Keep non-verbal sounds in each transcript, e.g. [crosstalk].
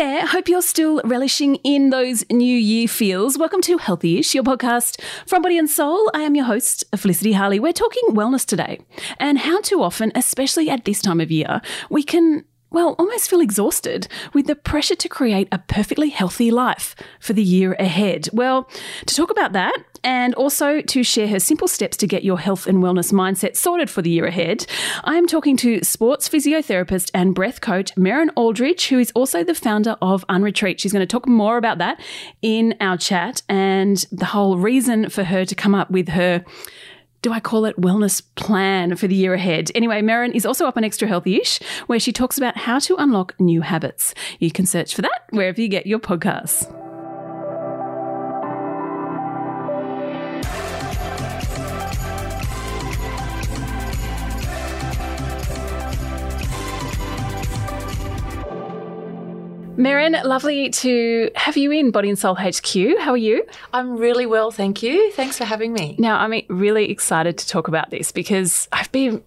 there. Hope you're still relishing in those new year feels. Welcome to Healthyish, your podcast from Body and Soul. I am your host, Felicity Harley. We're talking wellness today and how too often, especially at this time of year, we can well, almost feel exhausted with the pressure to create a perfectly healthy life for the year ahead. Well, to talk about that and also to share her simple steps to get your health and wellness mindset sorted for the year ahead, I am talking to sports physiotherapist and breath coach Merryn Aldridge, who is also the founder of Unretreat. She's going to talk more about that in our chat and the whole reason for her to come up with her do I call it wellness plan for the year ahead? Anyway, Merryn is also up on Extra Healthy Ish, where she talks about how to unlock new habits. You can search for that wherever you get your podcasts. Merryn, lovely to have you in Body and Soul HQ. How are you? I'm really well, thank you. Thanks for having me. Now, I'm really excited to talk about this because I've been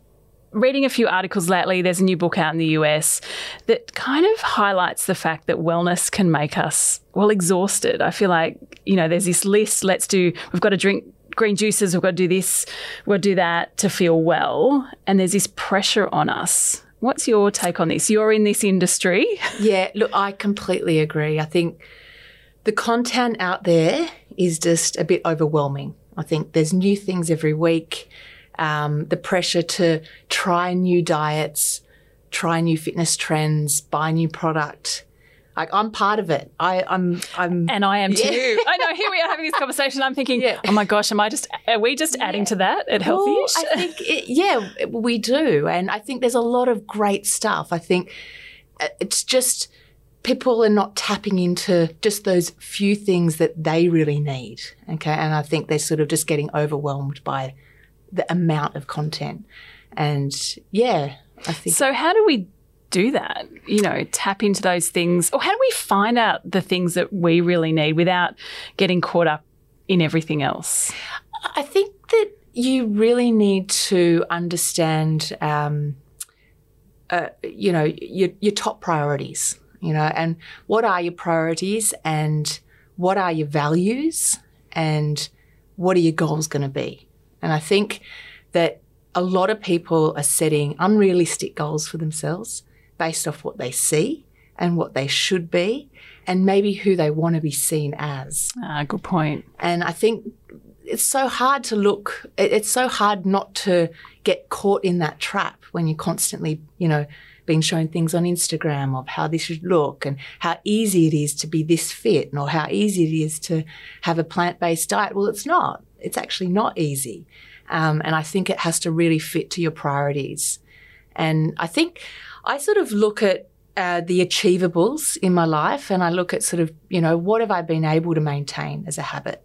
reading a few articles lately. There's a new book out in the US that kind of highlights the fact that wellness can make us, well, exhausted. I feel like, you know, there's this list, let's do, we've got to drink green juices, we've got to do this, we've got to do that to feel well. And there's this pressure on us What's your take on this? You're in this industry. [laughs] Yeah, look, I completely agree. I think the content out there is just a bit overwhelming. I think there's new things every week. Um, the pressure to try new diets, try new fitness trends, buy new product. Like I'm part of it. I, I'm, I'm, and I am too. Yeah. I know. Here we are having this conversation. I'm thinking, yeah. oh my gosh, am I just? Are we just yeah. adding to that at Healthy? Well, I [laughs] think, it, yeah, we do, and I think there's a lot of great stuff. I think uh, it's just people are not tapping into just those few things that they really need. Okay, and I think they're sort of just getting overwhelmed by the amount of content, and yeah, I think. So how do we do that? You know, tap into those things? Or how do we find out the things that we really need without getting caught up in everything else? I think that you really need to understand, um, uh, you know, your, your top priorities, you know, and what are your priorities and what are your values and what are your goals going to be? And I think that a lot of people are setting unrealistic goals for themselves based off what they see and what they should be and maybe who they want to be seen as. Ah, good point. And I think it's so hard to look, it's so hard not to get caught in that trap when you're constantly, you know, being shown things on Instagram of how this should look and how easy it is to be this fit or how easy it is to have a plant based diet. Well, it's not. It's actually not easy. Um, and I think it has to really fit to your priorities. And I think I sort of look at uh, the achievables in my life and I look at sort of, you know, what have I been able to maintain as a habit,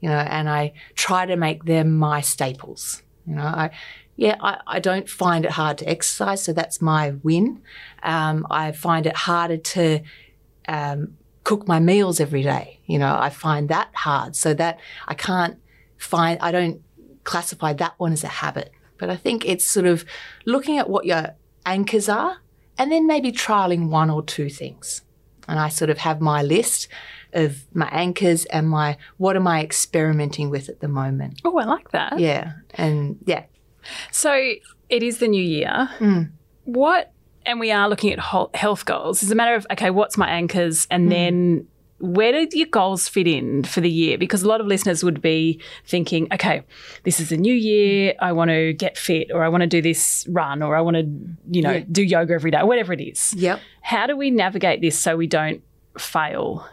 you know, and I try to make them my staples. You know, I, yeah, I, I don't find it hard to exercise, so that's my win. Um, I find it harder to um, cook my meals every day. You know, I find that hard, so that I can't find, I don't classify that one as a habit. But I think it's sort of looking at what your anchors are, and then maybe trialing one or two things. And I sort of have my list of my anchors and my what am I experimenting with at the moment. Oh, I like that. Yeah. And yeah. So it is the new year. Mm. What and we are looking at health goals. It's a matter of okay, what's my anchors, and mm. then where do your goals fit in for the year? Because a lot of listeners would be thinking, okay, this is a new year. I want to get fit or I want to do this run or I want to, you know, yeah. do yoga every day, whatever it is. Yep. How do we navigate this so we don't fail?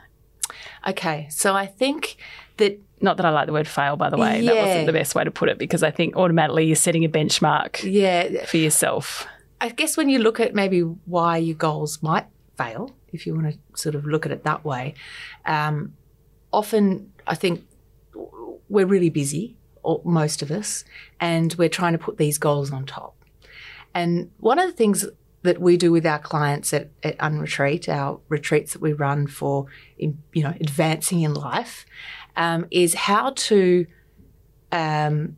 Okay. So I think that not that I like the word fail, by the way. Yeah. That wasn't the best way to put it because I think automatically you're setting a benchmark yeah. for yourself. I guess when you look at maybe why your goals might fail, if you want to sort of look at it that way. Um, often, I think we're really busy, or most of us, and we're trying to put these goals on top. And one of the things that we do with our clients at, at Unretreat, our retreats that we run for, in, you know, advancing in life, um, is how to, um,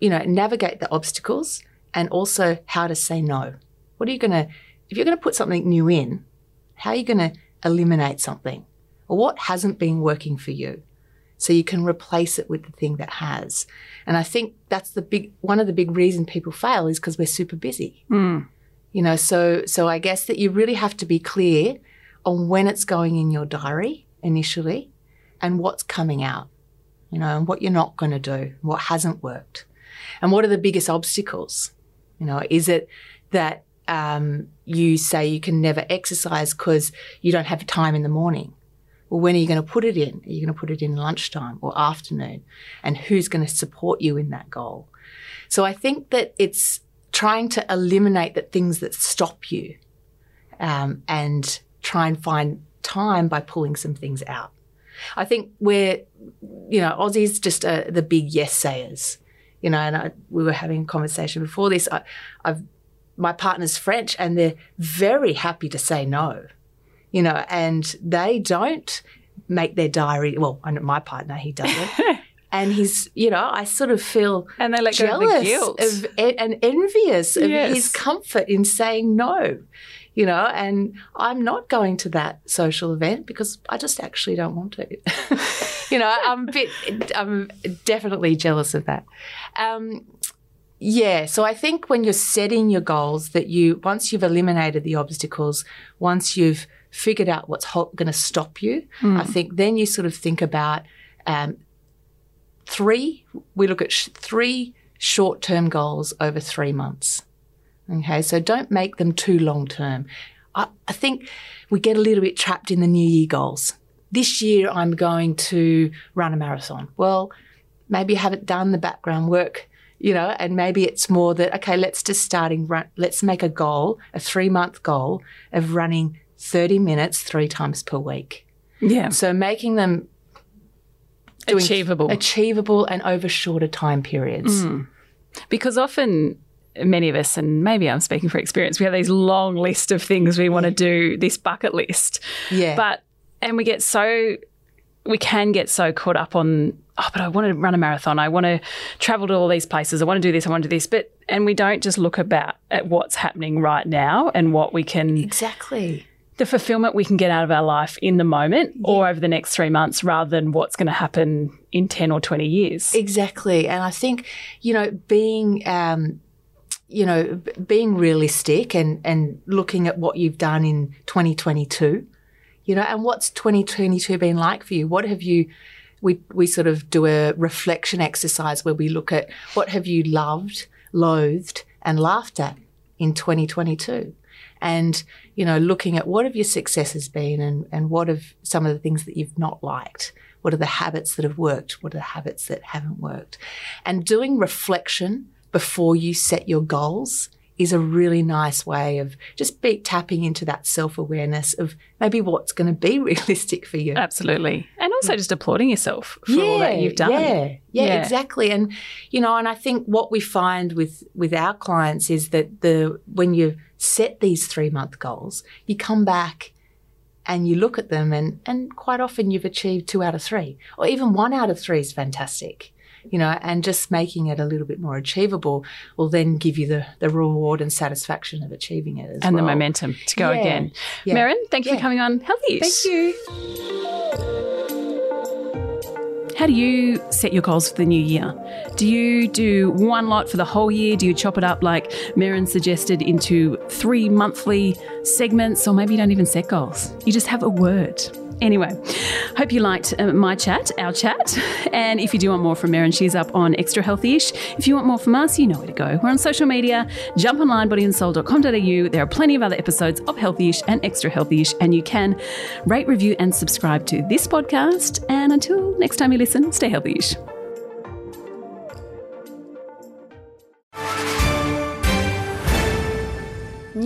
you know, navigate the obstacles and also how to say no. What are you going to, if you're going to put something new in, how are you going to eliminate something or what hasn't been working for you so you can replace it with the thing that has. And I think that's the big one of the big reasons people fail is because we're super busy. Mm. You know, so so I guess that you really have to be clear on when it's going in your diary initially and what's coming out. You know, and what you're not going to do, what hasn't worked. And what are the biggest obstacles? You know, is it that um, you say you can never exercise because you don't have time in the morning? Well, when are you going to put it in? Are you going to put it in lunchtime or afternoon? And who's going to support you in that goal? So I think that it's trying to eliminate the things that stop you um, and try and find time by pulling some things out. I think we're, you know, Aussies just are the big yes sayers, you know, and I, we were having a conversation before this. I, I've, my partner's French and they're very happy to say no you know, and they don't make their diary. Well, my partner, he doesn't. [laughs] and he's, you know, I sort of feel and they let go of of, and envious of Yes. his comfort in saying no, you know. And I'm not going to that social event because I just actually don't want to. [laughs] you know, I'm a bit, I'm definitely jealous of that. Um, yeah, so I think when you're setting your goals, that you once you've eliminated the obstacles, once you've figured out what's ho- going to stop you, I think then you sort of think about um, three. We look at sh- three short-term goals over three months. Okay, so don't make them too long-term. I, I think we get a little bit trapped in the New Year goals. This year, I'm going to run a marathon. Well, maybe you haven't done the background work, you know, and maybe it's more that, okay, let's just starting run, let's make a goal, a three month goal of running 30 minutes three times per week. Yeah. So making them Achievable. achievable and over shorter time periods. Mm. Because often many of us, and maybe I'm speaking for experience, we have these long list of things we want to do, this bucket list. Yeah. But and we get so we can get so caught up on oh, but I want to run a marathon. I want to travel to all these places. I want to do this. I want to do this. But and we don't just look about at what's happening right now and what we can exactly. the fulfillment we can get out of our life in the moment or over the next three months rather than what's going to happen in 10 or 20 years. Exactly. And I think, you know, being, um, you know, being realistic and, and looking at what you've done in 2022, you know, and what's 2022 been like for you? What have you, we, we sort of do a reflection exercise where we look at what have you loved, loathed, and laughed at in 2022. And, you know, looking at what have your successes been and, and what have some of the things that you've not liked? What are the habits that have worked? What are the habits that haven't worked? And doing reflection before you set your goals is a really nice way of just be tapping into that self awareness of maybe what's going to be [laughs] realistic for you. Absolutely. And also mm. just applauding yourself for all that you've done. Yeah, yeah, Yeah. exactly. And you know, and I think what we find with with our clients is that the when you set these three month goals, you come back and you look at them, and and quite often you've achieved two out of three, or even one out of three is fantastic. You know, and just making it a little bit more achievable will then give you the, the reward and satisfaction of achieving it as And the momentum to go Yeah, again. yeah. Merryn, thank you Yeah. for coming on Healthy. Thank you. How do you set your goals for the new year? Do you do one lot for the whole year? Do you chop it up like Merryn suggested into three monthly segments? Or maybe you don't even set goals. You just have a word. Anyway, hope you liked uh, my chat, our chat. And if you do want more from Merryn, she's up on Extra Healthy-ish. If you want more from us, you know where to go. We're on social media. Jump online, bodyandsoul.com.au. There are plenty of other episodes of Healthy-ish and Extra Healthy-ish. And you can rate, review, and subscribe to this podcast. And until next time you listen, stay healthy-ish.